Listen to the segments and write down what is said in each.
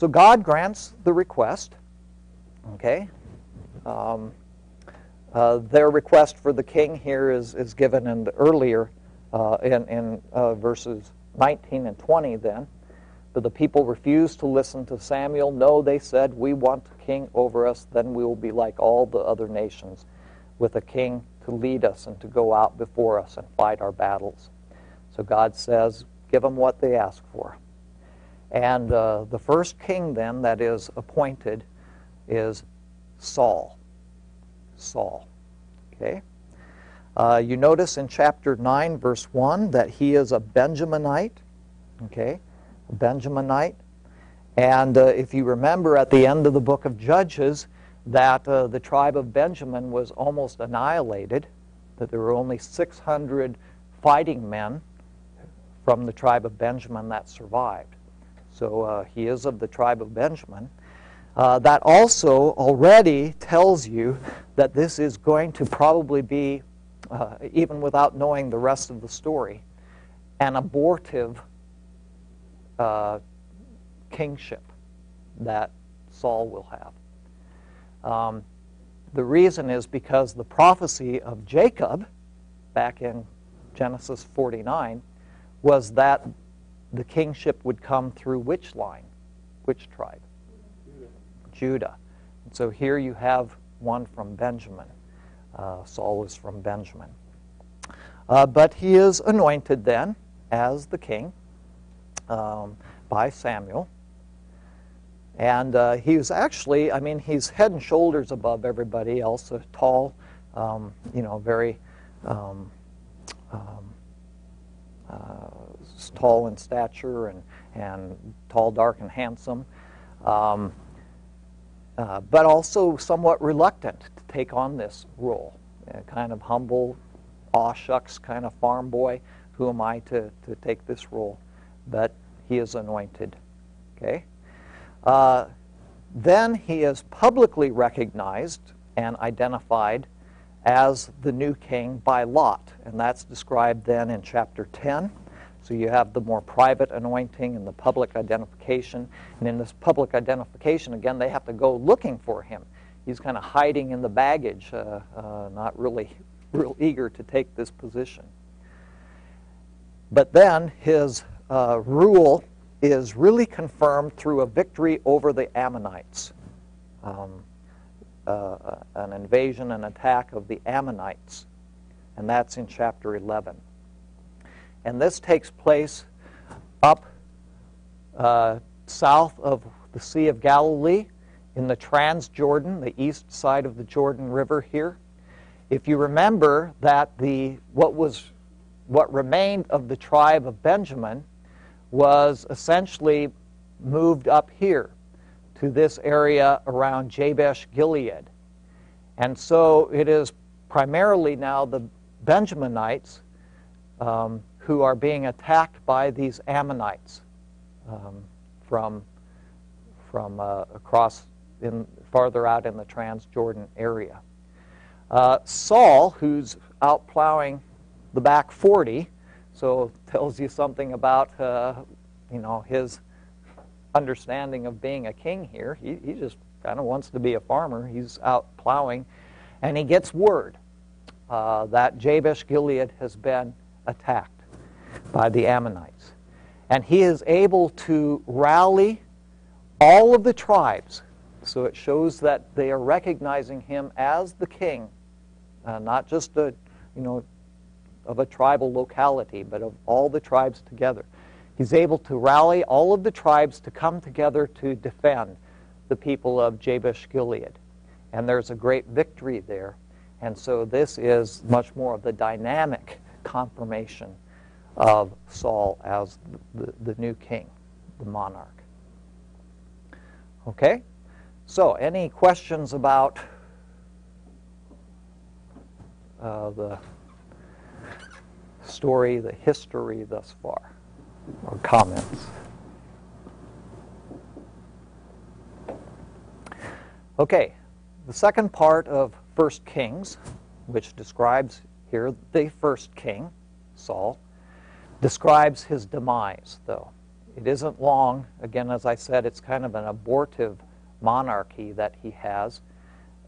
So God grants the request. Okay? Um, uh, their request for the king here is, is given in the earlier, uh, in, in uh, verses 19 and 20 then. But the people refused to listen to Samuel. No, they said, We want a king over us, then we will be like all the other nations, with a king to lead us and to go out before us and fight our battles. So God says, Give them what they ask for. And uh, the first king, then, that is appointed is Saul. Saul. Okay? Uh, you notice in chapter 9, verse 1, that he is a Benjaminite. Okay? A Benjaminite. And uh, if you remember at the end of the book of Judges, that uh, the tribe of Benjamin was almost annihilated, that there were only 600 fighting men from the tribe of Benjamin that survived. So uh, he is of the tribe of Benjamin. Uh, that also already tells you that this is going to probably be, uh, even without knowing the rest of the story, an abortive uh, kingship that Saul will have. Um, the reason is because the prophecy of Jacob, back in Genesis 49, was that the kingship would come through which line? Which tribe? Judah. And so here you have one from Benjamin. Uh, Saul is from Benjamin. Uh, but he is anointed then as the king um, by Samuel. And uh, he's actually, I mean, he's head and shoulders above everybody else, a tall, um, you know, very um, um tall in stature and, and tall, dark, and handsome. Um, uh, but also somewhat reluctant to take on this role. A kind of humble, aw shucks kind of farm boy. Who am I to, to take this role? But he is anointed. Okay? Uh, then he is publicly recognized and identified as the new king by Lot. And that's described then in chapter 10. So you have the more private anointing and the public identification. And in this public identification, again, they have to go looking for him. He's kind of hiding in the baggage, uh, uh, not really real eager to take this position. But then his uh, rule is really confirmed through a victory over the Ammonites. Um, uh, an invasion and attack of the Ammonites. And that's in chapter 11. And this takes place up uh, south of the Sea of Galilee in the Transjordan, the east side of the Jordan River here. If you remember that the what was what remained of the tribe of Benjamin was essentially moved up here to this area around Jabesh Gilead. And so it is primarily now the Benjaminites um, who are being attacked by these Ammonites um, from, from uh, across in, farther out in the Transjordan area. Uh, Saul, who's out plowing the back 40, so tells you something about uh, you know his understanding of being a king here. He, he just kind of wants to be a farmer. He's out plowing, and he gets word uh, that Jabesh Gilead has been attacked by the Ammonites. And he is able to rally all of the tribes. So it shows that they are recognizing him as the king, uh, not just a, you know, of a tribal locality, but of all the tribes together. He's able to rally all of the tribes to come together to defend the people of Jabesh Gilead. And there's a great victory there. And so this is much more of the dynamic confirmation of Saul as the, the, new king, the monarch. Okay? So, any questions about uh, the story, the history thus far, or comments? Okay, the second part of First Kings, which describes here the first king, Saul, describes his demise, though. it isn't long. Again, as I said, it's kind of an abortive monarchy that he has,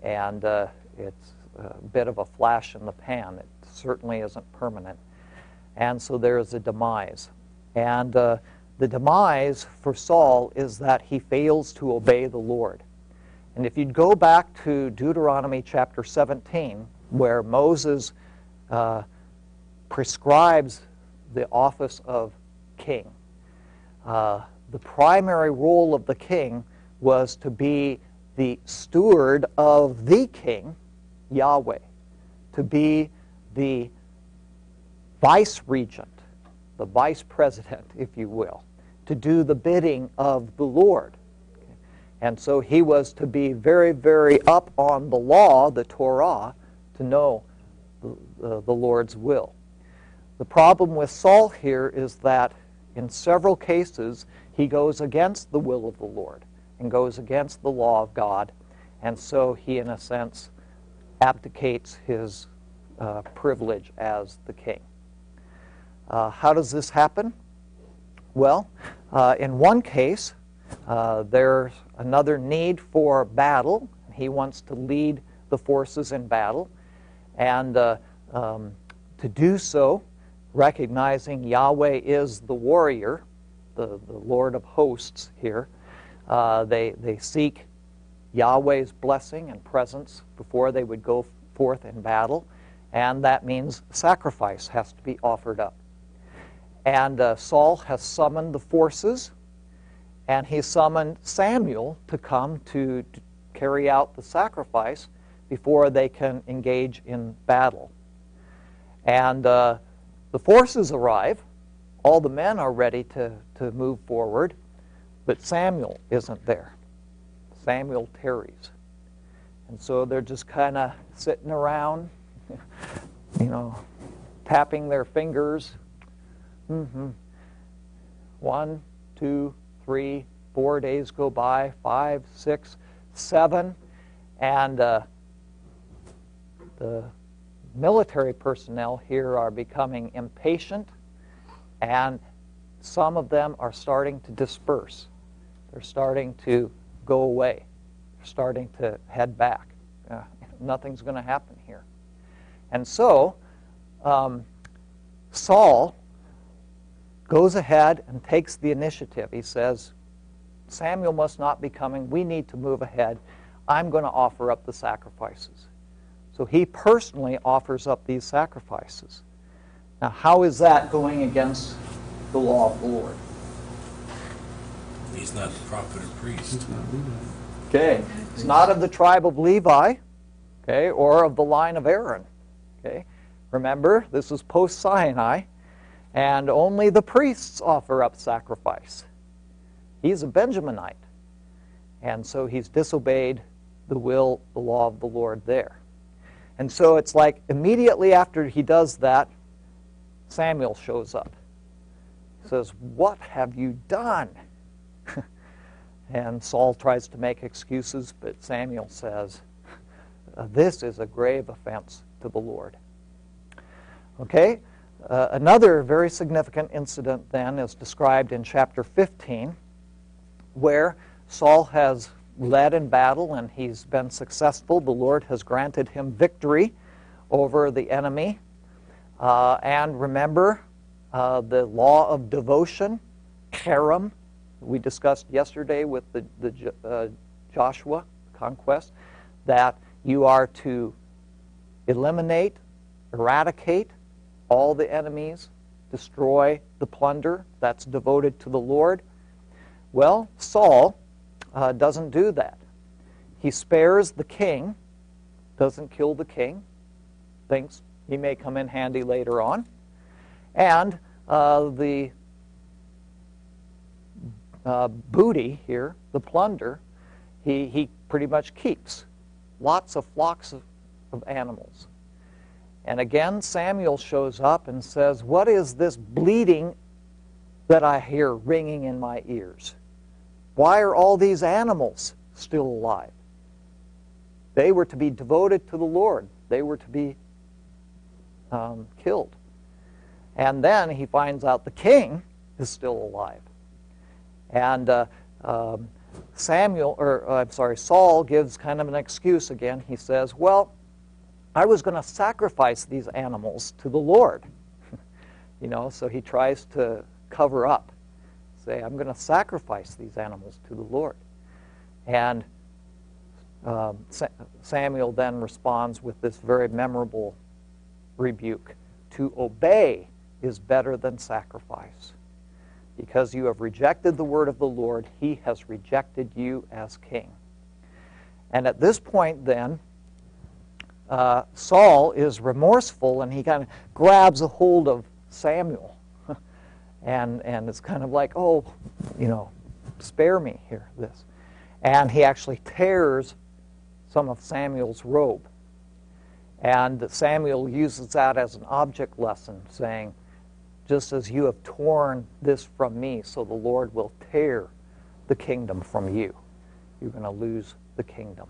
and uh, it's a bit of a flash in the pan. It certainly isn't permanent. And so there is a demise. And uh, the demise for Saul is that he fails to obey the Lord. And if you'd go back to Deuteronomy chapter 17, where Moses uh, prescribes the office of king, uh, the primary role of the king was to be the steward of the king, Yahweh, to be the vice regent, the vice president, if you will, to do the bidding of the Lord. And so he was to be very, very up on the law, the Torah, to know the, the Lord's will. The problem with Saul here is that in several cases he goes against the will of the Lord and goes against the law of God. And so he, in a sense, abdicates his uh, privilege as the king. Uh, how does this happen? Well, uh, in one case, uh, there's another need for battle. He wants to lead the forces in battle. And uh, um, to do so, recognizing Yahweh is the warrior, the, the Lord of hosts here, uh, they, they seek Yahweh's blessing and presence before they would go forth in battle, and that means sacrifice has to be offered up. And uh, Saul has summoned the forces, and he summoned Samuel to come to, to carry out the sacrifice before they can engage in battle. And uh, the forces arrive, all the men are ready to, to move forward, but Samuel isn't there. Samuel tarries. And so they're just kind of sitting around, you know, tapping their fingers. Mm-hmm. One, two, three, four days go by, five, six, seven, and uh, the military personnel here are becoming impatient, and some of them are starting to disperse. They're starting to go away. They're starting to head back. Uh, nothing's going to happen here. And so, um, Saul goes ahead and takes the initiative. He says, Samuel must not be coming. We need to move ahead. I'm going to offer up the sacrifices. So he personally offers up these sacrifices. Now, how is that going against the law of the Lord? He's not the prophet or priest. Okay. He's not of the tribe of Levi, okay, or of the line of Aaron. Okay. Remember, this is post Sinai, and only the priests offer up sacrifice. He's a Benjaminite. And so he's disobeyed the will, the law of the Lord there. And so it's like immediately after he does that, Samuel shows up. He says, What have you done? and Saul tries to make excuses, but Samuel says, This is a grave offense to the Lord. Okay? Uh, another very significant incident then is described in chapter 15, where Saul has led in battle and he's been successful. The Lord has granted him victory over the enemy. Uh, and remember uh, the law of devotion, herem, we discussed yesterday with the, the uh, Joshua conquest, that you are to eliminate, eradicate all the enemies, destroy the plunder that's devoted to the Lord. Well, Saul uh, doesn't do that. He spares the king, doesn't kill the king, thinks he may come in handy later on. And uh, the uh, booty here, the plunder, he, he pretty much keeps. Lots of flocks of, of animals. And again, Samuel shows up and says, What is this bleating that I hear ringing in my ears? Why are all these animals still alive? They were to be devoted to the Lord, they were to be um, killed. And then he finds out the king is still alive. And uh, um, Samuel, or uh, I'm sorry, Saul gives kind of an excuse again. He says, Well, I was going to sacrifice these animals to the Lord. you know, so he tries to cover up, say, I'm going to sacrifice these animals to the Lord. And um, Sa- Samuel then responds with this very memorable rebuke To obey is better than sacrifice. Because you have rejected the word of the Lord, he has rejected you as king. And at this point, then, uh, Saul is remorseful and he kind of grabs a hold of Samuel. And, and it's kind of like, oh, you know, spare me here, this. And he actually tears some of Samuel's robe. And Samuel uses that as an object lesson, saying, just as you have torn this from me, so the Lord will tear the kingdom from you. You're going to lose the kingdom.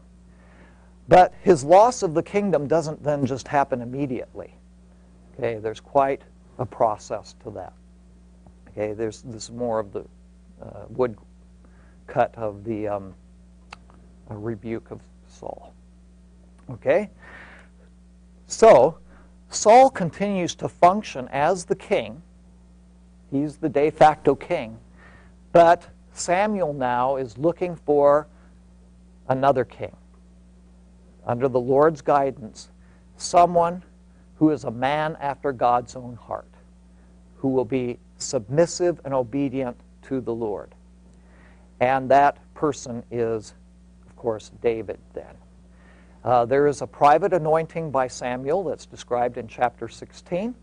But his loss of the kingdom doesn't then just happen immediately. Okay, there's quite a process to that. Okay, there's this is more of the uh, wood cut of the um, rebuke of Saul. Okay, so Saul continues to function as the king. He's the de facto king. But Samuel now is looking for another king under the Lord's guidance, someone who is a man after God's own heart, who will be submissive and obedient to the Lord. And that person is, of course, David then. Uh, there is a private anointing by Samuel that's described in chapter 16.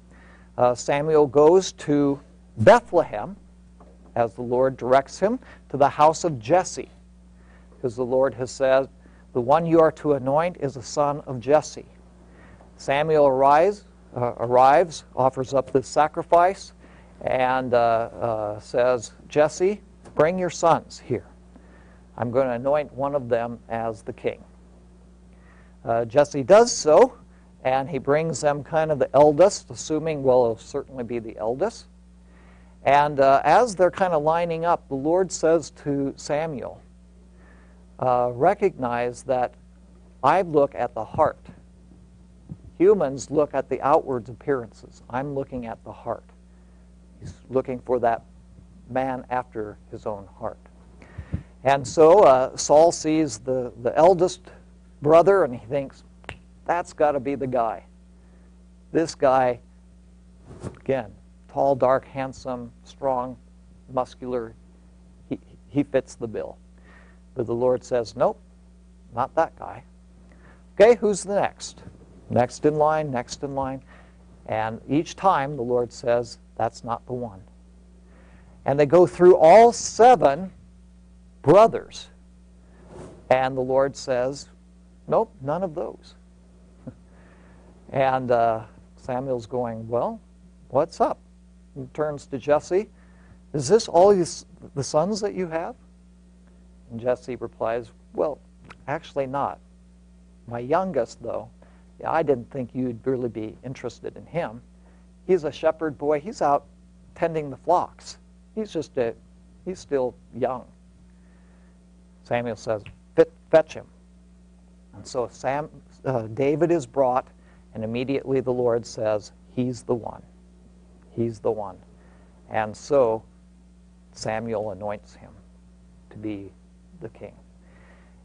Uh, Samuel goes to Bethlehem, as the Lord directs him, to the house of Jesse, because the Lord has said, The one you are to anoint is a son of Jesse. Samuel arrives, uh, arrives offers up this sacrifice, and uh, uh, says, Jesse, bring your sons here. I'm going to anoint one of them as the king. Uh, Jesse does so, and he brings them kind of the eldest, assuming, well, it'll certainly be the eldest. And uh, as they're kind of lining up, the Lord says to Samuel, uh, recognize that I look at the heart. Humans look at the outward appearances. I'm looking at the heart. He's looking for that man after his own heart. And so uh, Saul sees the, the eldest brother and he thinks, that's got to be the guy. This guy, again, tall, dark, handsome, strong, muscular, he, he fits the bill. But the Lord says, nope, not that guy. Okay, who's the next? Next in line, next in line. And each time the Lord says, that's not the one. And they go through all seven brothers. And the Lord says, nope, none of those. and uh, Samuel's going, well, what's up? He turns to Jesse, is this all these, the sons that you have? And Jesse replies, well, actually not. My youngest, though, I didn't think you'd really be interested in him. He's a shepherd boy. He's out tending the flocks. He's just a, he's still young. Samuel says, fetch him. And so Sam, uh, David is brought, and immediately the Lord says, He's the one. He's the one. And so Samuel anoints him to be the king.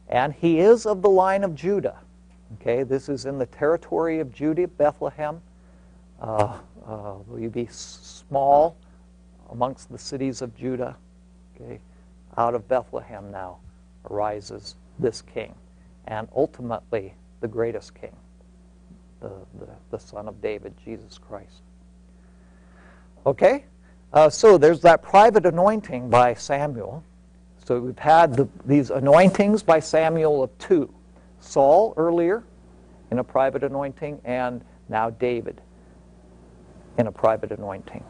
And he is of the line of Judah. Okay, this is in the territory of Judah, Bethlehem. Uh, uh, will you be small amongst the cities of Judah? Okay, out of Bethlehem now arises this king, and ultimately the greatest king, the, the, the son of David, Jesus Christ. Okay, uh, so there's that private anointing by Samuel. So we've had the, these anointings by Samuel of two Saul earlier in a private anointing, and now David in a private anointing.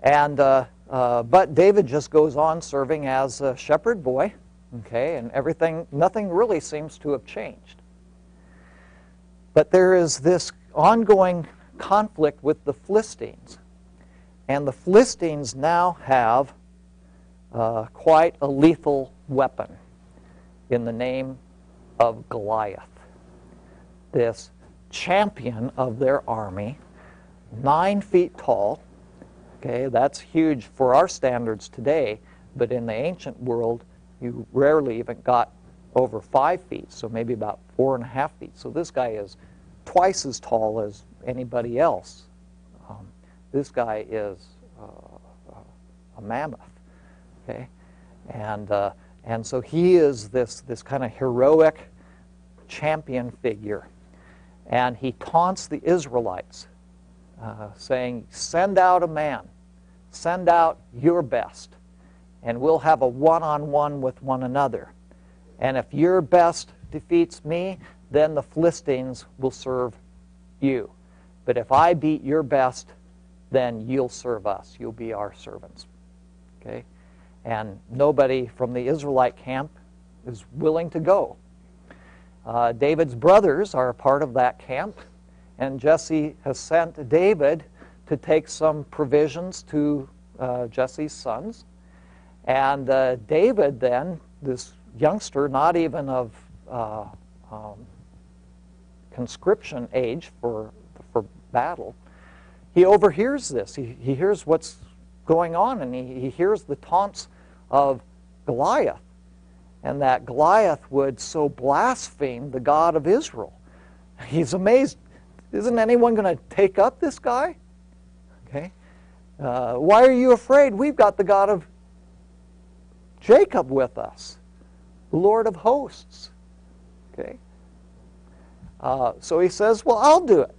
And uh, uh, but David just goes on serving as a shepherd boy, okay, and everything, nothing really seems to have changed. But there is this ongoing conflict with the Philistines. And the Philistines now have uh, quite a lethal weapon in the name of Goliath. This champion of their army, nine feet tall. Okay, that's huge for our standards today, but in the ancient world, you rarely even got over five feet, so maybe about four and a half feet. So this guy is twice as tall as anybody else. Um, this guy is uh, a mammoth. Okay, and uh, and so he is this this kind of heroic champion figure, and he taunts the Israelites, uh, saying, "Send out a man, send out your best, and we'll have a one-on-one with one another." And if your best defeats me, then the Philistines will serve you. But if I beat your best, then you'll serve us. You'll be our servants. Okay? And nobody from the Israelite camp is willing to go. Uh, David's brothers are a part of that camp, and Jesse has sent David to take some provisions to uh, Jesse's sons. And uh, David then, this youngster, not even of uh, um, conscription age for, for battle, he overhears this. He, he hears what's going on, and he, he hears the taunts of Goliath, and that Goliath would so blaspheme the God of Israel. He's amazed. Isn't anyone going to take up this guy? Okay. Uh, why are you afraid? We've got the God of Jacob with us. Lord of hosts. Okay? Uh, so he says, Well, I'll do it.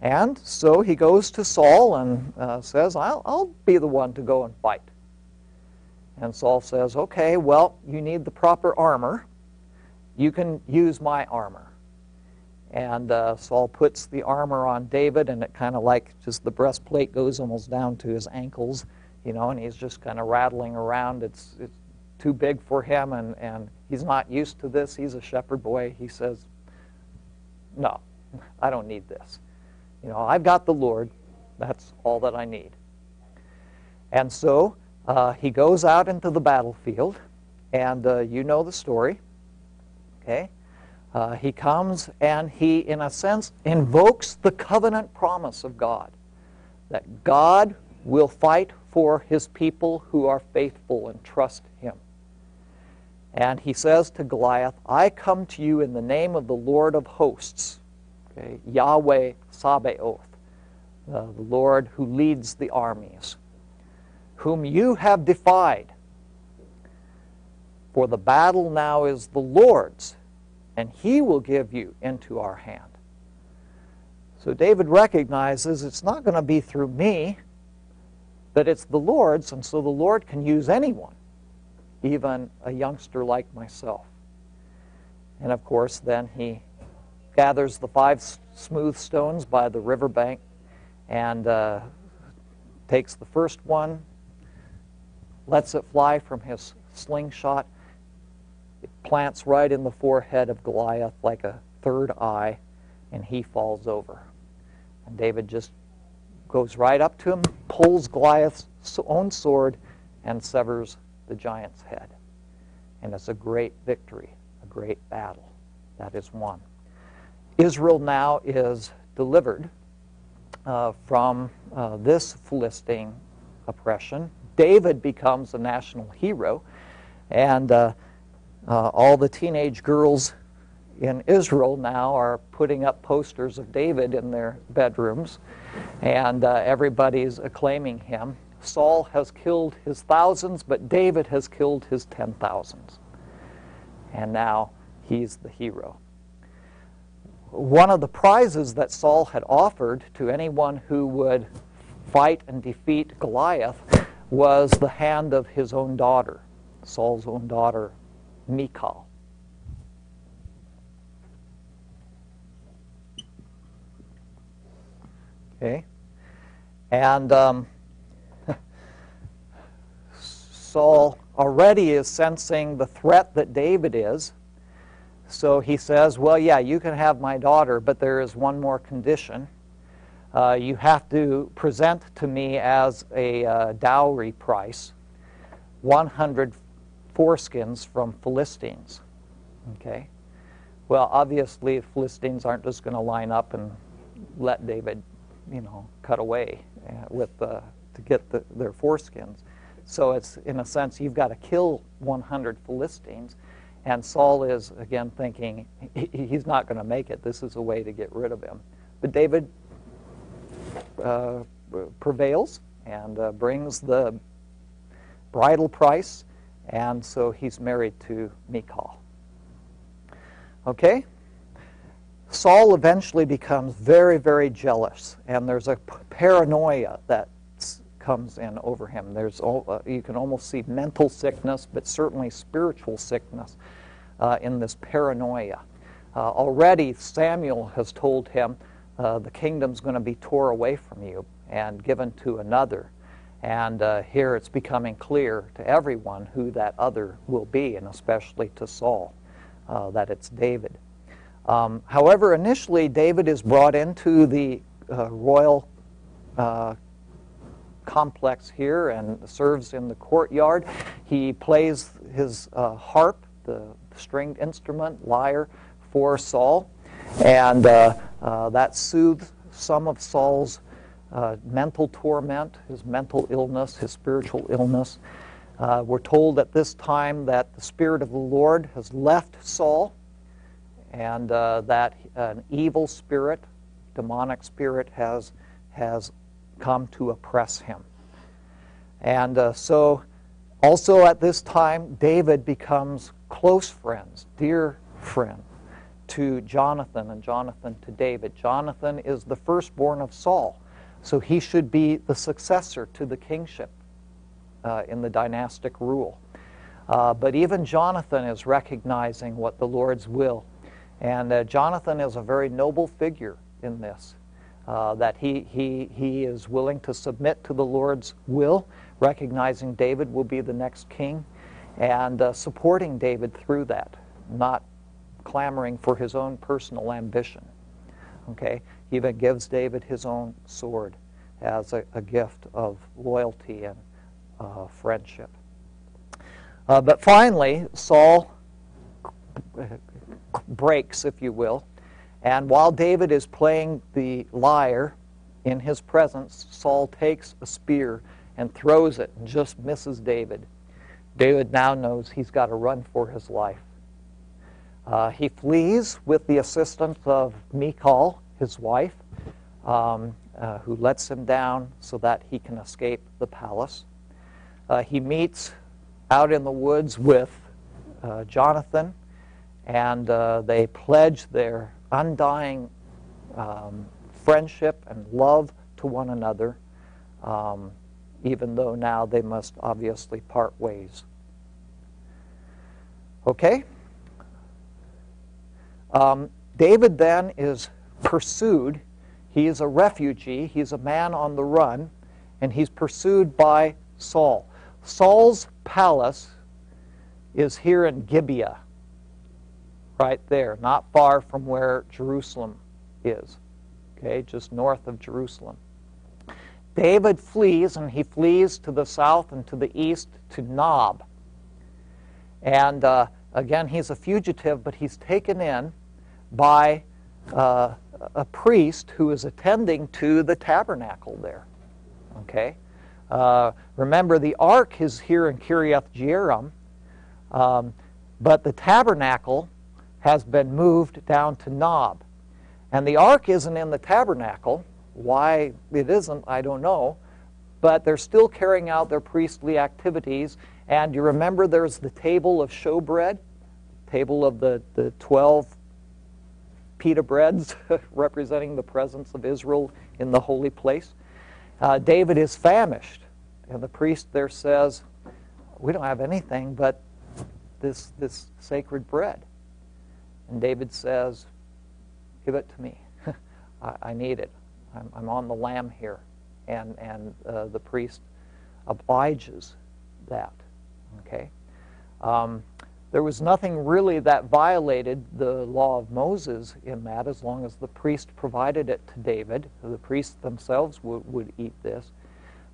And so he goes to Saul and uh, says, I'll, I'll be the one to go and fight. And Saul says, Okay, well, you need the proper armor. You can use my armor. And uh, Saul puts the armor on David, and it kind of like just the breastplate goes almost down to his ankles, you know, and he's just kind of rattling around. It's, it's too big for him, and, and he's not used to this. He's a shepherd boy. He says, No, I don't need this. You know, I've got the Lord. That's all that I need. And so uh, he goes out into the battlefield, and uh, you know the story. Okay? Uh, he comes and he, in a sense, invokes the covenant promise of God that God will fight for his people who are faithful and trust him. And he says to Goliath, I come to you in the name of the Lord of hosts, okay, Yahweh Sabaoth, uh, the Lord who leads the armies, whom you have defied. For the battle now is the Lord's, and he will give you into our hand. So David recognizes it's not going to be through me, but it's the Lord's, and so the Lord can use anyone even a youngster like myself. And of course, then he gathers the five smooth stones by the riverbank and uh, takes the first one, lets it fly from his slingshot. Plants right in the forehead of Goliath like a third eye, and he falls over. And David just goes right up to him, pulls Goliath's own sword, and severs the giant's head. And it's a great victory, a great battle that is won. Israel now is delivered uh, from uh, this Philistine oppression. David becomes a national hero, and uh, uh all the teenage girls in Israel now are putting up posters of David in their bedrooms, and uh, everybody's acclaiming him. Saul has killed his thousands, but David has killed his ten thousands. And now he's the hero. One of the prizes that Saul had offered to anyone who would fight and defeat Goliath was the hand of his own daughter, Saul's own daughter, Michal. Okay? And um, Saul already is sensing the threat that David is. So he says, Well, yeah, you can have my daughter, but there is one more condition. Uh, you have to present to me as a uh, dowry price. 100 foreskins from Philistines. Okay? Well, obviously, Philistines aren't just going to line up and let David, you know, cut away uh, with to get the, their foreskins. So it's in a sense you've got to kill 100 Philistines, and Saul is again thinking he, he's not going to make it. This is a way to get rid of him. But David uh, prevails and uh, brings the bridal price, and so he's married to Michal. Okay? Saul eventually becomes very, very jealous, and there's a paranoia that comes in over him. There's uh, you can almost see mental sickness, but certainly spiritual sickness uh, in this paranoia. Uh, already, Samuel has told him uh, the kingdom's going to be tore away from you and given to another. And uh, here it's becoming clear to everyone who that other will be, and especially to Saul, uh, that it's David. Um, however, initially, David is brought into the uh, royal uh, complex here and serves in the courtyard. He plays his uh, harp, the stringed instrument, lyre, for Saul, and uh, that soothes some of Saul's uh, mental torment, his mental illness, his spiritual illness. Uh, we're told at this time that the Spirit of the Lord has left Saul and uh, that an evil spirit, demonic spirit, has, has come to oppress him. And uh, so, also at this time, David becomes close friends, dear friend to Jonathan, and Jonathan to David. Jonathan is the firstborn of Saul. So he should be the successor to the kingship uh, in the dynastic rule. Uh, but even Jonathan is recognizing what the Lord's will. And uh, Jonathan is a very noble figure in this, uh, that he, he, he is willing to submit to the Lord's will, recognizing David will be the next king, and uh, supporting David through that, not clamoring for his own personal ambition. Okay? He even gives David his own sword as a, a gift of loyalty and uh, friendship. Uh, but finally, Saul breaks, if you will, and while David is playing the lyre in his presence, Saul takes a spear and throws it and just misses David. David now knows he's got to run for his life. Uh, he flees with the assistance of Michal, his wife, um, uh, who lets him down so that he can escape the palace. Uh, he meets out in the woods with uh, Jonathan, and uh, they pledge their undying um, friendship and love to one another, um, even though now they must obviously part ways. Okay? Um, David then is pursued. He is a refugee, he's a man on the run, and he's pursued by Saul. Saul's palace is here in Gibeah, right there, not far from where Jerusalem is, okay, just north of Jerusalem. David flees, and he flees to the south and to the east to Nob. And uh, again, he's a fugitive, but he's taken in by uh, a priest who is attending to the tabernacle there. Okay? Uh, remember, the ark is here in Kiriath Jearim, um, but the tabernacle has been moved down to Nob. And the ark isn't in the tabernacle. Why it isn't, I don't know. But they're still carrying out their priestly activities. And you remember there's the table of showbread, table of the, the 12 pita breads representing the presence of Israel in the holy place. Uh, David is famished, and the priest there says, We don't have anything but this, this sacred bread. And David says, Give it to me. I, I, need it. I'm, I'm, on the lam here. And, and uh, the priest obliges that. Okay? Um, there was nothing really that violated the law of Moses in that, as long as the priest provided it to David. The priests themselves would, would eat this.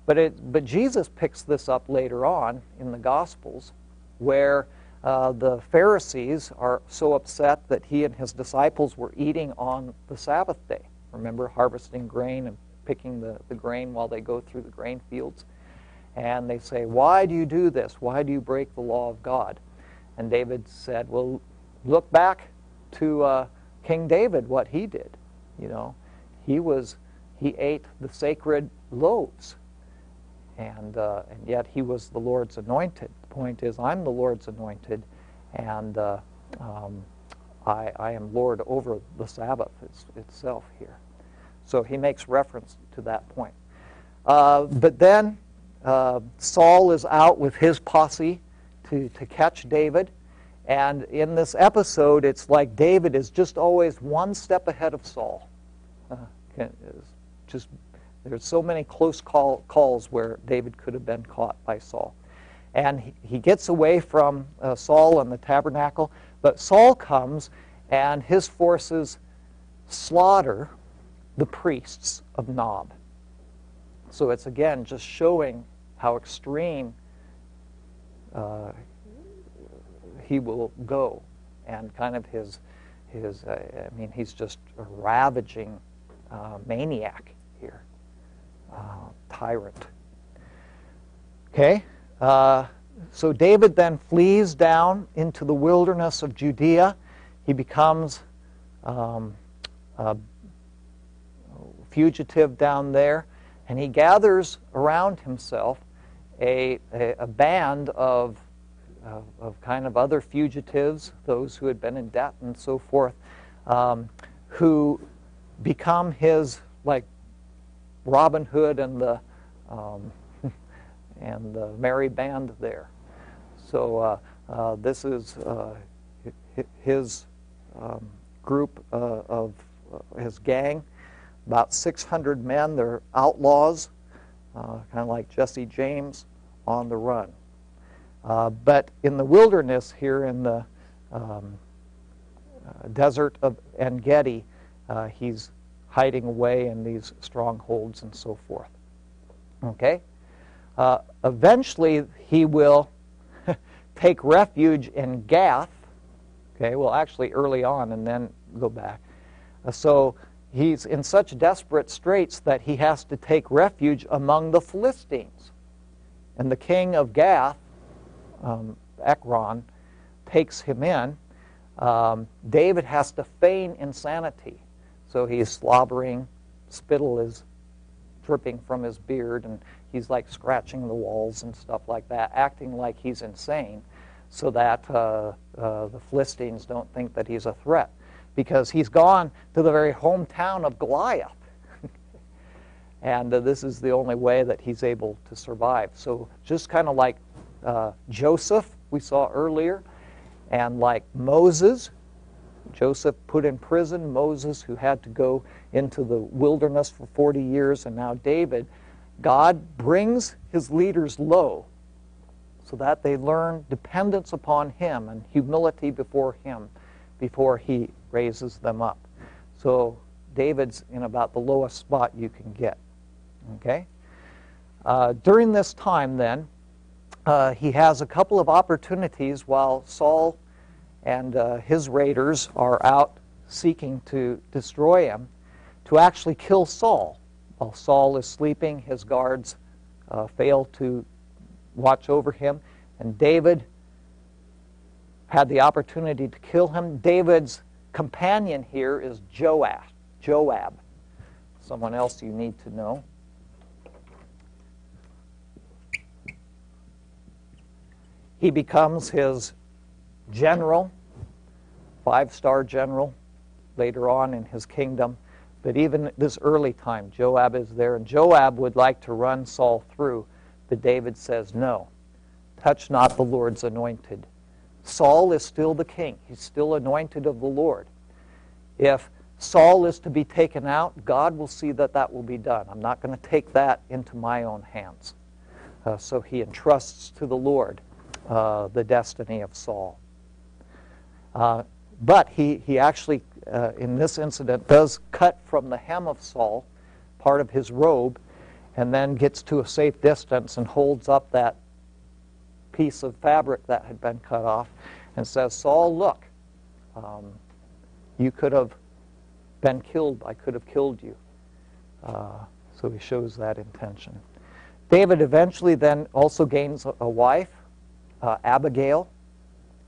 But, it, but Jesus picks this up later on in the Gospels, where uh, the Pharisees are so upset that he and his disciples were eating on the Sabbath day. Remember, harvesting grain and picking the, the grain while they go through the grain fields. And they say, Why do you do this? Why do you break the law of God? And David said, Well, look back to uh, King David, what he did. You know, he was he ate the sacred loaves, and uh, and yet he was the Lord's anointed. The point is, I'm the Lord's anointed, and uh, um, I, I am Lord over the Sabbath it's, itself here. So he makes reference to that point. Uh, but then uh, Saul is out with his posse to, to catch David. And in this episode, it's like David is just always one step ahead of Saul. Uh, just there's so many close call, calls where David could have been caught by Saul. And he, he gets away from uh, Saul and the tabernacle, but Saul comes and his forces slaughter the priests of Nob. So it's again just showing how extreme uh, he will go and kind of his, his uh, I mean, he's just a ravaging uh, maniac here, uh, tyrant. Okay? Uh, so David then flees down into the wilderness of Judea. He becomes um, a fugitive down there, and he gathers around himself a, a, a band of of, of, kind of other fugitives, those who had been in debt and so forth, um, who become his like Robin Hood and the um, and the merry band there. So uh, uh, this is uh, his um, group uh, of uh, his gang, about 600 men. They're outlaws, uh, kind of like Jesse James on the run. Uh, but in the wilderness here in the um, uh, desert of En uh, he's hiding away in these strongholds and so forth. Okay? Uh, eventually, he will take refuge in Gath. Okay, well, actually, early on, and then go back. Uh, so he's in such desperate straits that he has to take refuge among the Philistines. And the king of Gath um, Ekron, takes him in. Um, David has to feign insanity. So he's slobbering, spittle is dripping from his beard, and he's like scratching the walls and stuff like that, acting like he's insane, so that uh, uh, the Philistines don't think that he's a threat. Because he's gone to the very hometown of Goliath. and uh, this is the only way that he's able to survive. So, just kind of like uh, Joseph, we saw earlier, and like Moses, Joseph put in prison, Moses, who had to go into the wilderness for 40 years, and now David, God brings his leaders low so that they learn dependence upon him and humility before him before he raises them up. So David's in about the lowest spot you can get. Okay? Uh, during this time, then, uh, he has a couple of opportunities while Saul and uh, his raiders are out seeking to destroy him to actually kill Saul. While Saul is sleeping, his guards uh, fail to watch over him, and David had the opportunity to kill him. David's companion here is Joab. Joab, someone else you need to know. He becomes his general, five star general, later on in his kingdom. But even at this early time, Joab is there, and Joab would like to run Saul through. But David says, No, touch not the Lord's anointed. Saul is still the king, he's still anointed of the Lord. If Saul is to be taken out, God will see that that will be done. I'm not going to take that into my own hands. Uh, so he entrusts to the Lord uh, the destiny of Saul. Uh, but he, he actually, uh, in this incident, does cut from the hem of Saul part of his robe, and then gets to a safe distance and holds up that piece of fabric that had been cut off and says, Saul, look, um, you could have been killed. I could have killed you. Uh, so he shows that intention. David eventually then also gains a, wife, uh, Abigail.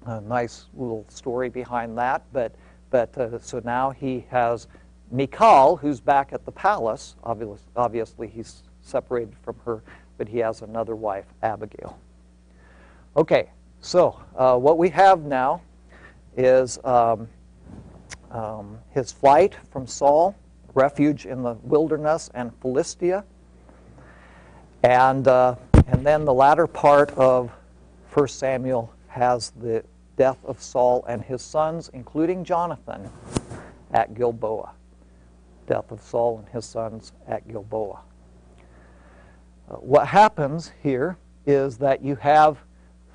A nice little story behind that, but but uh, so now he has Michal, who's back at the palace. Obviously, obviously, he's separated from her, but he has another wife, Abigail. Okay, so uh, what we have now is um, um, his flight from Saul, refuge in the wilderness and Philistia, and uh, and then the latter part of 1 Samuel has the death of Saul and his sons, including Jonathan, at Gilboa. Death of Saul and his sons at Gilboa. Uh, what happens here is that you have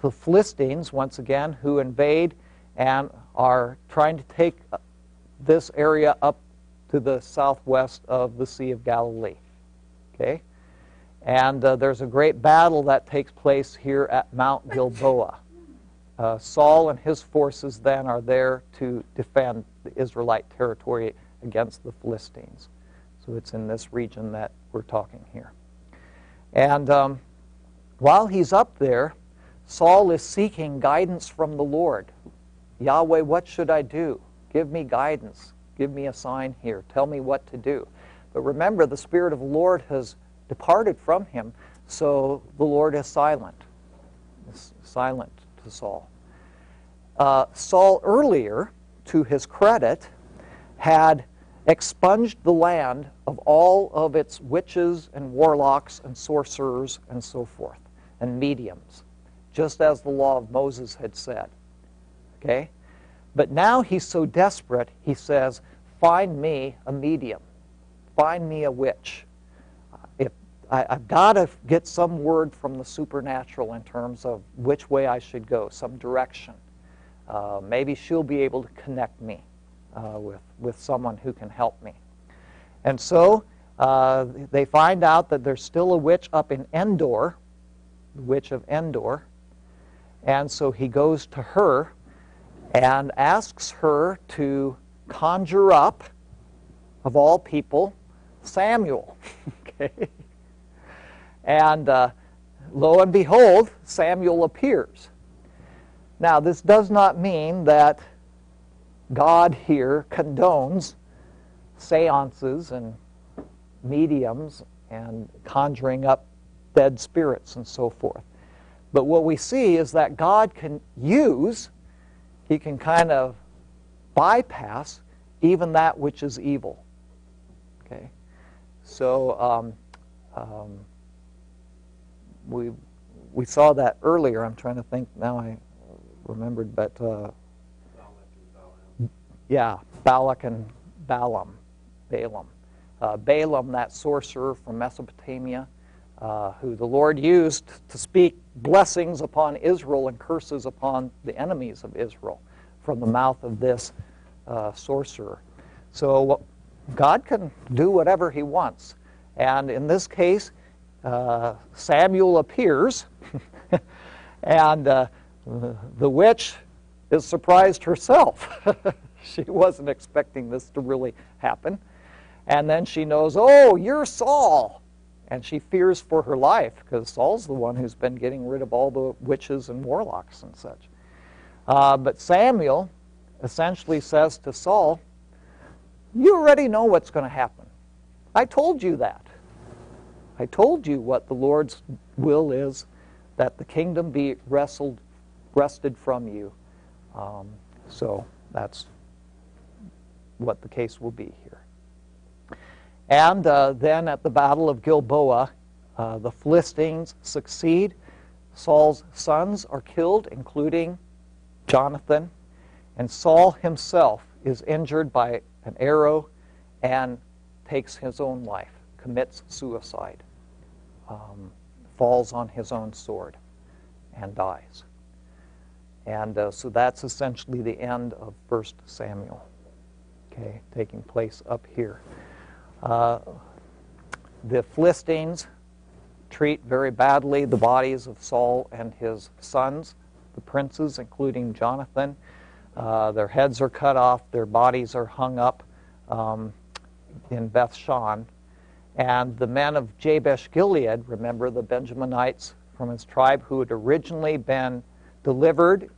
the Philistines, once again, who invade and are trying to take this area up to the southwest of the Sea of Galilee. Okay? And uh, there's a great battle that takes place here at Mount Gilboa. Uh, Saul and his forces then are there to defend the Israelite territory against the Philistines. So it's in this region that we're talking here. And um, while he's up there, Saul is seeking guidance from the Lord. Yahweh, what should I do? Give me guidance. Give me a sign here. Tell me what to do. But remember, the Spirit of the Lord has departed from him, so the Lord is silent. Silent to Saul. Uh, Saul earlier, to his credit, had expunged the land of all of its witches and warlocks and sorcerers and so forth, and mediums, just as the law of Moses had said. Okay? But now he's so desperate, he says, Find me a medium, find me a witch. If I, have got to get some word from the supernatural in terms of which way I should go, some direction. Uh, maybe she'll be able to connect me uh, with, with someone who can help me. And so uh, they find out that there's still a witch up in Endor, the witch of Endor. And so he goes to her and asks her to conjure up, of all people, Samuel. okay? And uh, lo and behold, Samuel appears. Now, this does not mean that God here condones seances and mediums and conjuring up dead spirits and so forth. But what we see is that God can use, He can kind of bypass even that which is evil. Okay? So, um, um, we, we saw that earlier. I'm trying to think now. I remembered, but uh, yeah, Balak and Balaam, Balaam. Uh, Balaam, that sorcerer from Mesopotamia, uh, who the Lord used to speak blessings upon Israel and curses upon the enemies of Israel from the mouth of this uh, sorcerer. So God can do whatever he wants. And in this case, uh, Samuel appears, and uh, the witch is surprised herself. she wasn't expecting this to really happen. And then she knows, oh, you're Saul. And she fears for her life because Saul's the one who's been getting rid of all the witches and warlocks and such. Uh, but Samuel essentially says to Saul, You already know what's going to happen. I told you that. I told you what the Lord's will is that the kingdom be wrestled wrested from you. Um, so that's what the case will be here. And uh, then at the Battle of Gilboa, uh, the Philistines succeed. Saul's sons are killed, including Jonathan. And Saul himself is injured by an arrow and takes his own life, commits suicide, um, falls on his own sword, and dies. And uh, so that's essentially the end of 1 Samuel, okay, taking place up here. Uh, the Philistines treat very badly the bodies of Saul and his sons, the princes, including Jonathan. Uh, their heads are cut off, their bodies are hung up um, in Beth Shan. And the men of Jabesh Gilead, remember the Benjaminites from his tribe who had originally been delivered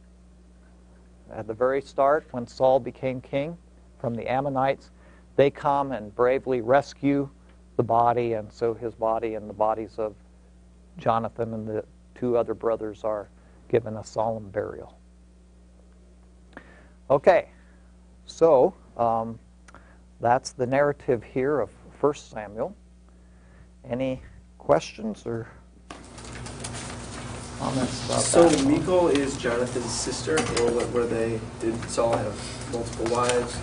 at the very start when Saul became king from the Ammonites, they come and bravely rescue the body, and so his body and the bodies of Jonathan and the two other brothers are given a solemn burial. Okay, so um, that's the narrative here of 1 Samuel. Any questions or comments about So that? Michal is Jonathan's sister, or what were they? Did Saul have multiple wives?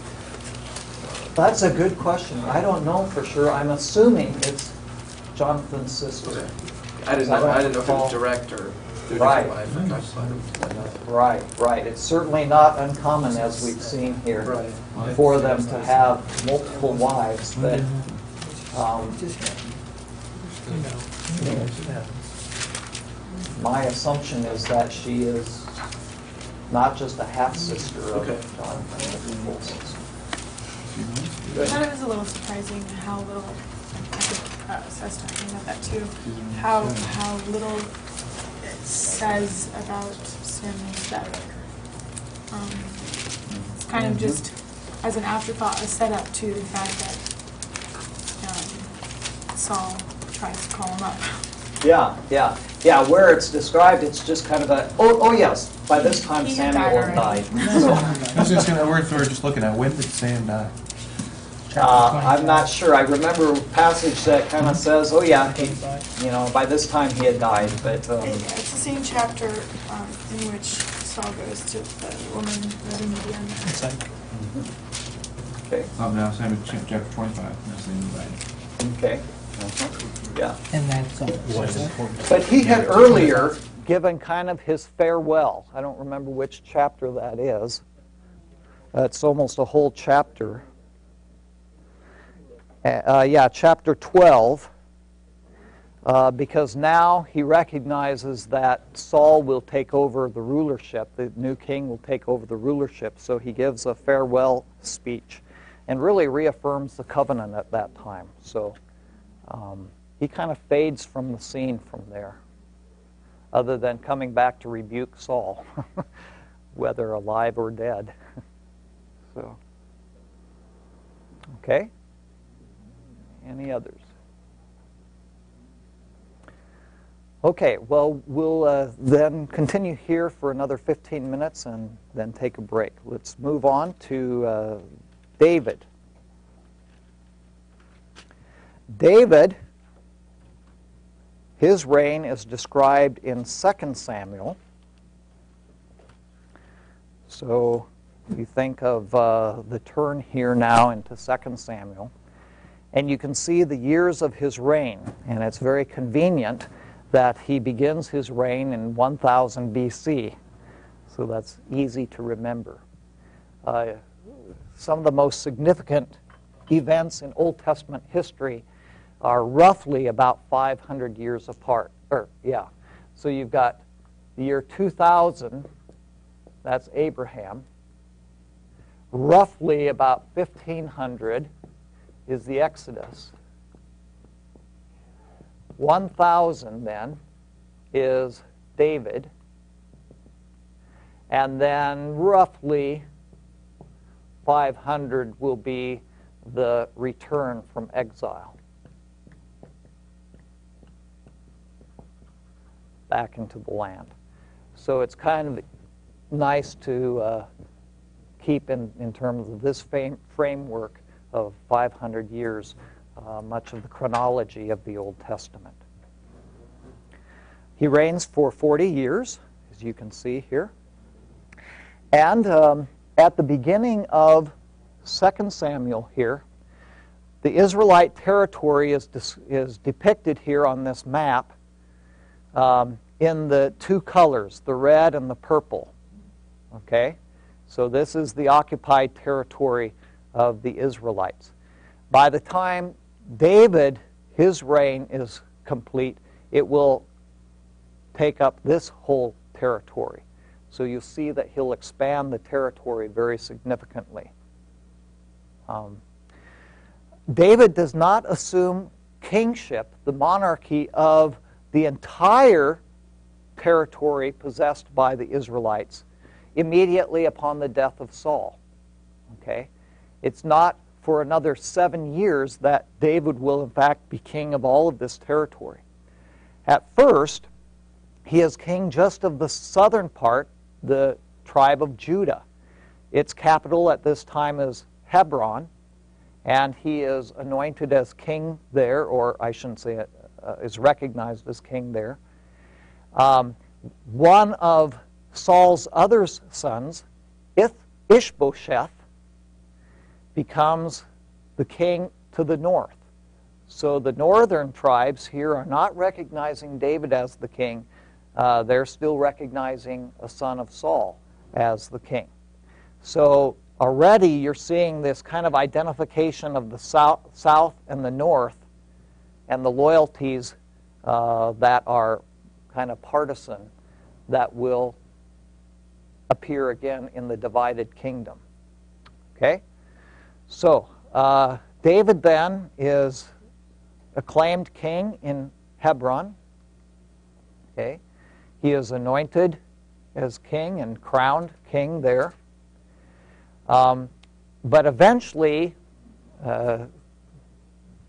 That's a good question. I don't know for sure. I'm assuming it's Jonathan's sister. I didn't know. I didn't know if it was direct or through Right. different wives. Okay. Right, right. It's certainly not uncommon, as we've seen here, Right. for them to have multiple wives, but um, my assumption is that she is not just a half-sister of Okay. Jonathan, but a full sister. I thought it was a little surprising how little, I think, uh, so I was talking about that too, how, how little it says about Samuel's death. Um, It's kind of just, as an afterthought, a setup to the fact that um, Saul tries to call him up. Yeah, yeah, yeah. Where it's described, it's just kind of a, oh, oh yes, by this time He had Samuel died had died. So, I was just gonna, we're, we're just looking at, when did Sam die? Uh, I'm not sure. I remember a passage that kind of says, oh yeah, he, you know, by this time he had died, but, um, It- It's the same chapter um, in which Saul goes to the woman living Midian. It's like, okay, oh, no, Sam, ch- chapter twenty-five, that's the end okay. Yeah. And that's all. But he had earlier given kind of his farewell. I don't remember which chapter that is. Uh, It's almost a whole chapter. Uh, uh, yeah, chapter 12. Uh, because now he recognizes that Saul will take over the rulership, the new king will take over the rulership. So he gives a farewell speech and really reaffirms the covenant at that time. So um, he kind of fades from the scene from there, other than coming back to rebuke Saul, whether alive or dead. so, okay. Any others? Okay, well, we'll uh, then continue here for another 15 minutes and then take a break. Let's move on to uh, David. David, his reign is described in 2 Samuel. So you think of uh, the turn here now into 2 Samuel. And you can see the years of his reign. And it's very convenient that he begins his reign in 1000 BC. So that's easy to remember. Uh, some of the most significant events in Old Testament history are roughly about 500 years apart. Or, yeah. So you've got the year 2000, that's Abraham. Roughly about 1500 is the Exodus. 1000 then is David. And then roughly 500 will be the return from exile. back into the land. So it's kind of nice to uh, keep in, in terms of this framework of 500 years, uh, much of the chronology of the Old Testament. He reigns for 40 years, as you can see here. And um, at the beginning of 2 Samuel here, the Israelite territory is, is depicted here on this map um, in the two colors, the red and the purple. Okay? So this is the occupied territory of the Israelites. By the time David, his reign is complete, it will take up this whole territory. So you'll see that he'll expand the territory very significantly. Um, David does not assume kingship, the monarchy of the entire territory possessed by the Israelites immediately upon the death of Saul. Okay? It's not for another seven years that David will, in fact, be king of all of this territory. At first, he is king just of the southern part, the tribe of Judah. Its capital at this time is Hebron, and he is anointed as king there, or I shouldn't say it, uh, is recognized as king there. Um, one of Saul's other sons, Ith- Ishbosheth, becomes the king to the north. So the northern tribes here are not recognizing David as the king. Uh, they're still recognizing a son of Saul as the king. So already you're seeing this kind of identification of the south, south and the north and the loyalties uh, that are kind of partisan that will appear again in the divided kingdom. Okay? So, uh, David then is acclaimed king in Hebron. Okay? He is anointed as king and crowned king there. Um, but eventually, uh,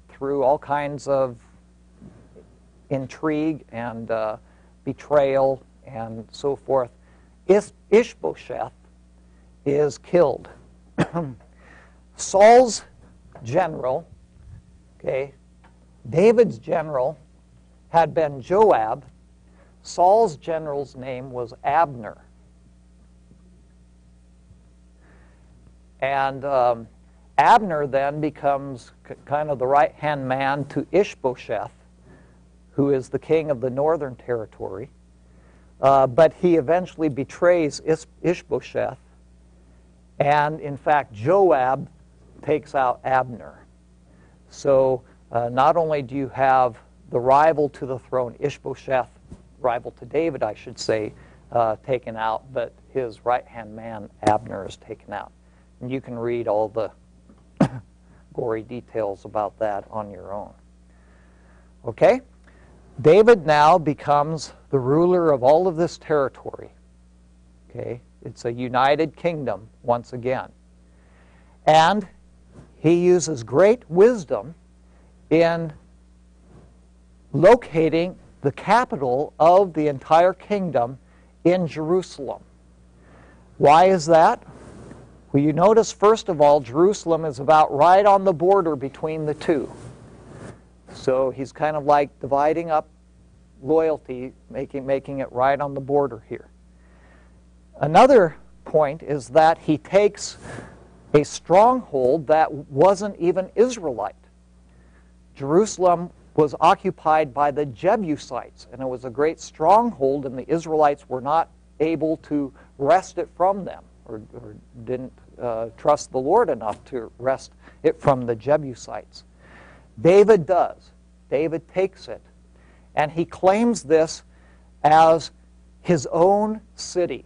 through all kinds of intrigue and uh, betrayal and so forth, Is- Ishbosheth is killed. Saul's general, okay, David's general had been Joab. Saul's general's name was Abner. And um, Abner then becomes k- kind of the right hand man to Ishbosheth, who is the king of the northern territory. Uh, but he eventually betrays Is- Ishbosheth. And in fact, Joab takes out Abner. So uh, not only do you have the rival to the throne, Ishbosheth, rival to David, I should say, uh, taken out, but his right hand man, Abner, is taken out. And you can read all the gory details about that on your own. Okay? David now becomes the ruler of all of this territory. Okay? It's a united kingdom once again. And he uses great wisdom in locating the capital of the entire kingdom in Jerusalem. Why is that? Well, you notice, first of all, Jerusalem is about right on the border between the two. So he's kind of like dividing up loyalty, making, making it right on the border here. Another point is that he takes a stronghold that wasn't even Israelite. Jerusalem was occupied by the Jebusites, and it was a great stronghold, and the Israelites were not able to wrest it from them, or, or didn't uh, trust the Lord enough to wrest it from the Jebusites. David does. David takes it, and he claims this as his own city.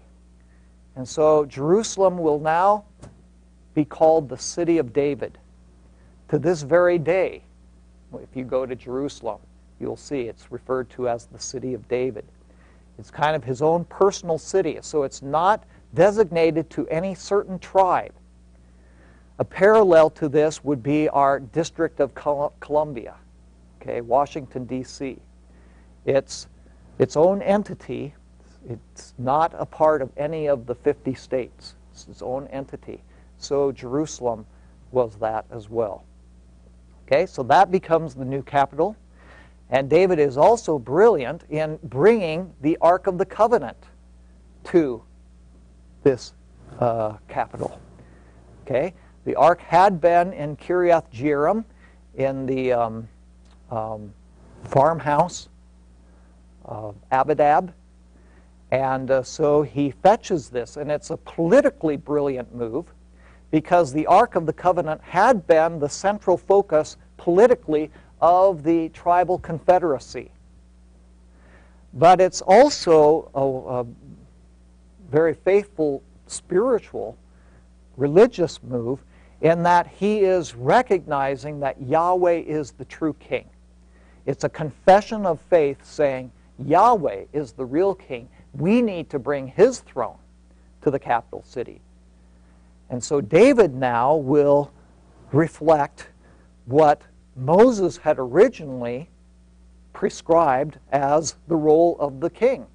And so Jerusalem will now be called the city of David. To this very day, if you go to Jerusalem, you'll see it's referred to as the city of David. It's kind of his own personal city, so it's not designated to any certain tribe. A parallel to this would be our District of Columbia, okay, Washington, D.C. It's its own entity. It's not a part of any of the 50 states. It's its own entity. So Jerusalem was that as well. Okay, so that becomes the new capital. And David is also brilliant in bringing the Ark of the Covenant to this uh, capital. Okay, the Ark had been in Kiriath Jearim in the um, um, farmhouse of Abinadab. And uh, so he fetches this, and it's a politically brilliant move because the Ark of the Covenant had been the central focus politically of the tribal confederacy. but it's also a, a very faithful spiritual religious move in that he is recognizing that Yahweh is the true king. It's a confession of faith saying Yahweh is the real king. We need to bring his throne to the capital city. And so David now will reflect what Moses had originally prescribed as the role of the king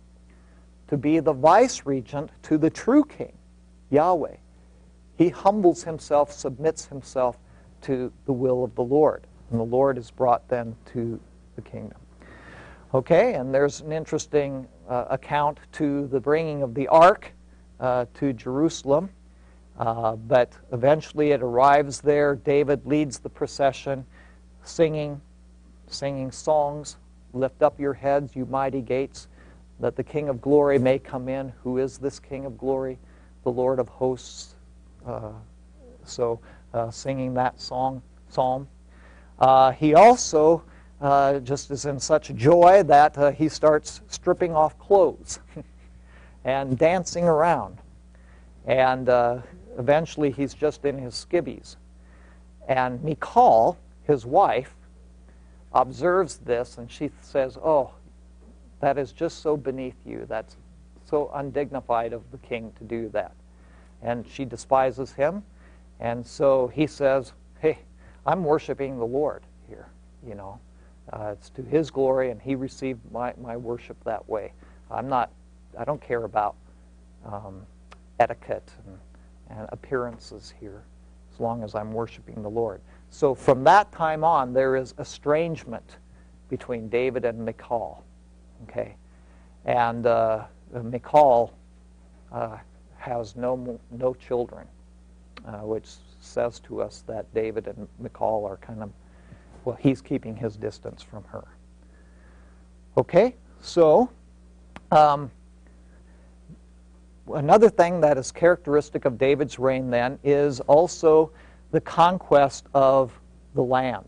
to be the vice regent to the true king, Yahweh. He humbles himself, submits himself to the will of the Lord. And the Lord is brought then to the kingdom. Okay, and there's an interesting uh, account to the bringing of the ark uh, to Jerusalem. Uh, but eventually it arrives there. David leads the procession, singing, singing songs. Lift up your heads, you mighty gates, that the King of glory may come in. Who is this King of glory? The Lord of hosts. Uh, so, uh, singing that song, psalm. Uh, he also uh, just is in such joy that uh, he starts stripping off clothes and dancing around. And uh, eventually he's just in his skivvies. And Michal, his wife, observes this and she says, Oh, that is just so beneath you. That's so undignified of the king to do that. And she despises him. And so he says, Hey, I'm worshiping the Lord here, you know. Uh, it's to his glory, and he received my, my worship that way. I'm not, I don't care about um, etiquette and, and appearances here as long as I'm worshiping the Lord. So from that time on, there is estrangement between David and Michal. Okay? And uh, Michal uh, has no, no children, uh, which says to us that David and Michal are kind of well, he's keeping his distance from her. Okay, so um, another thing that is characteristic of David's reign then is also the conquest of the land.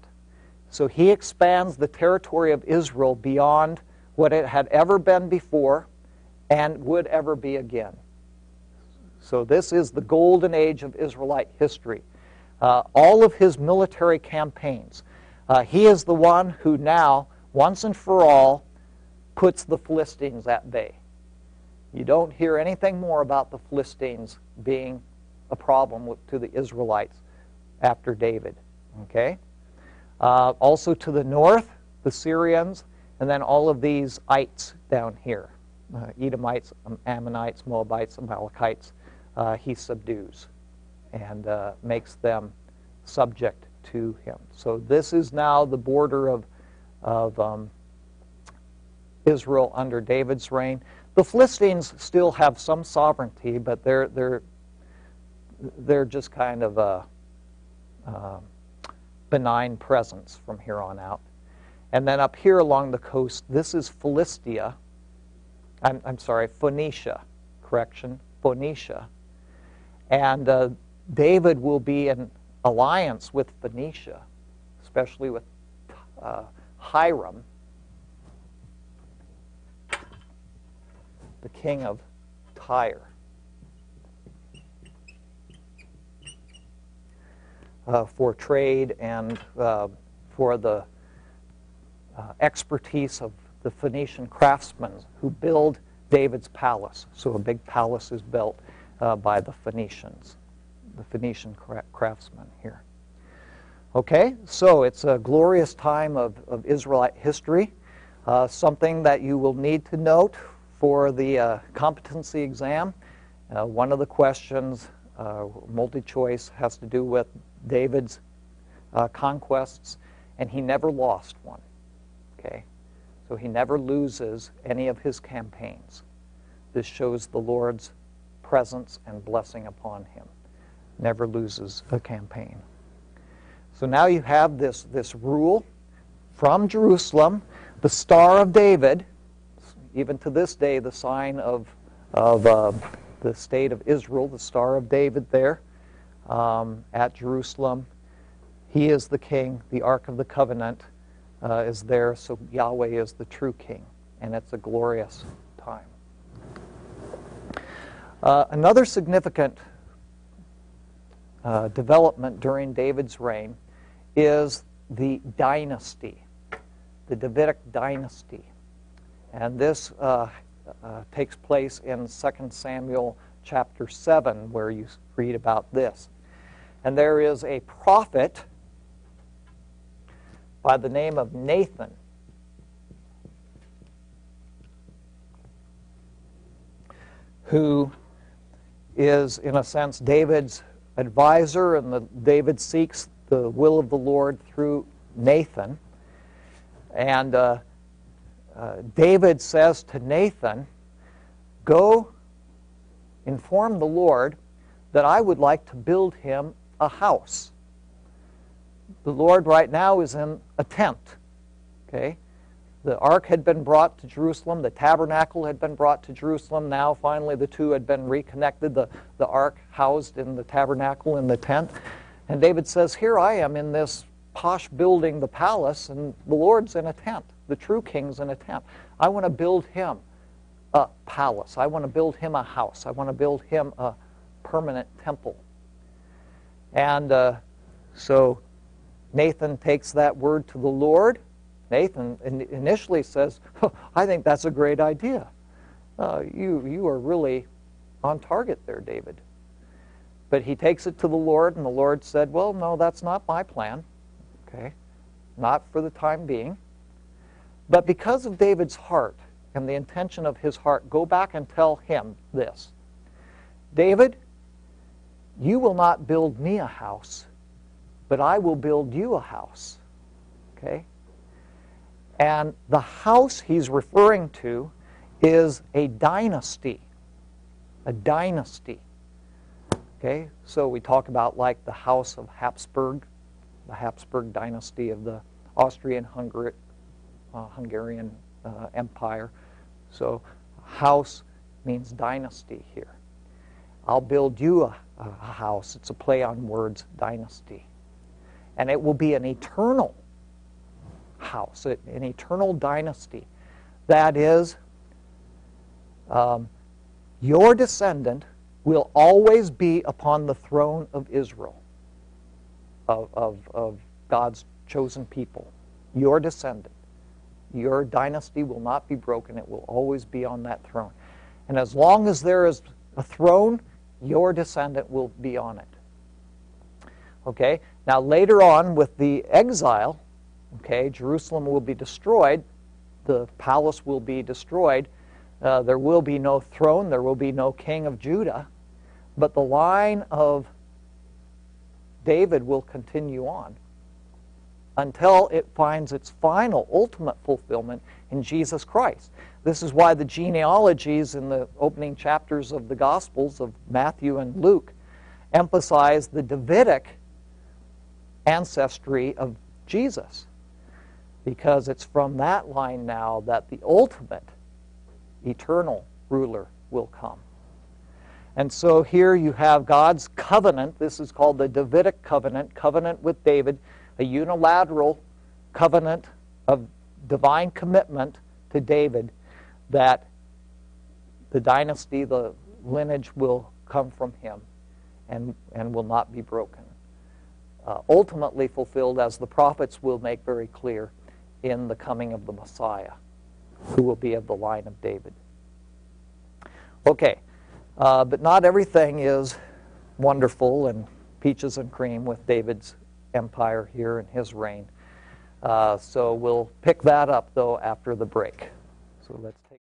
So he expands the territory of Israel beyond what it had ever been before and would ever be again. So this is the golden age of Israelite history. Uh, all of his military campaigns, uh, he is the one who now, once and for all, puts the Philistines at bay. You don't hear anything more about the Philistines being a problem to the Israelites after David. Okay? Uh, also to the north, the Syrians, and then all of these ites down here uh, Edomites, um, Ammonites, Moabites, Amalekites, uh, he subdues and uh, makes them subject to him. So this is now the border of, of um, Israel under David's reign. The Philistines still have some sovereignty, but they're, they're, they're just kind of a, a benign presence from here on out. And then up here along the coast, this is Philistia. I'm, I'm sorry, Phoenicia, correction, Phoenicia. And uh, David will be in alliance with Phoenicia, especially with uh, Hiram, the king of Tyre. Uh, for trade and uh, for the uh, expertise of the Phoenician craftsmen who build David's palace. So a big palace is built uh, by the Phoenicians the Phoenician craftsmen here. Okay, so it's a glorious time of, of Israelite history. Uh, something that you will need to note for the uh, competency exam. Uh, one of the questions, uh, multi choice, has to do with David's uh, conquests, and he never lost one. Okay, so he never loses any of his campaigns. This shows the Lord's presence and blessing upon him never loses a campaign. So now you have this, this rule from Jerusalem, the Star of David, even to this day, the sign of, of uh, the state of Israel, the Star of David there um, at Jerusalem. He is the king, the Ark of the Covenant uh, is there, so Yahweh is the true king. and it's a glorious time. Uh, another significant uh, development during David's reign is the dynasty, the Davidic dynasty. And this uh, uh, takes place in 2 Samuel chapter 7, where you read about this. And there is a prophet by the name of Nathan. Who is, in a sense, David's advisor, and the, David seeks the will of the Lord through Nathan. And uh, uh, David says to Nathan, Go inform the Lord that I would like to build him a house. The Lord right now is in a tent. Okay? The ark had been brought to Jerusalem, the tabernacle had been brought to Jerusalem. Now, finally, the two had been reconnected, the, the ark housed in the tabernacle in the tent. And David says, Here I am in this posh building, the palace, and the Lord's in a tent. The true king's in a tent. I want to build him a palace. I want to build him a house. I want to build him a permanent temple. And uh, so Nathan takes that word to the Lord. Nathan initially says, I think that's a great idea. Uh, you, you are really on target there, David. But he takes it to the Lord, and the Lord said, Well, no, that's not my plan. Okay? Not for the time being. But because of David's heart and the intention of his heart, go back and tell him this David, you will not build me a house, but I will build you a house. Okay? And the house he's referring to is a dynasty. A dynasty. Okay? So we talk about like the House of Habsburg, the Habsburg dynasty of the Austrian Hungary, uh, Hungarian uh, Empire. So house means dynasty here. I'll build you a, a house. It's a play on words, dynasty. And it will be an eternal house, an eternal dynasty. That is, um, your descendant will always be upon the throne of Israel, of, of, of God's chosen people. Your descendant. Your dynasty will not be broken, it will always be on that throne. And as long as there is a throne, your descendant will be on it. Okay? Now, later on, with the exile, okay, Jerusalem will be destroyed, the palace will be destroyed, uh, there will be no throne, there will be no king of Judah, but the line of David will continue on until it finds its final, ultimate fulfillment in Jesus Christ. This is why the genealogies in the opening chapters of the Gospels of Matthew and Luke emphasize the Davidic ancestry of Jesus, because it's from that line now that the ultimate eternal ruler will come. And so here you have God's covenant. This is called the Davidic covenant, covenant with David a unilateral covenant of divine commitment to David that the dynasty, the lineage will come from him and, and will not be broken. Uh, ultimately fulfilled, as the prophets will make very clear, in the coming of the Messiah, who will be of the line of David. Okay, uh, but not everything is wonderful and peaches and cream with David's empire here in his reign. Uh, so we'll pick that up, though, after the break. So let's take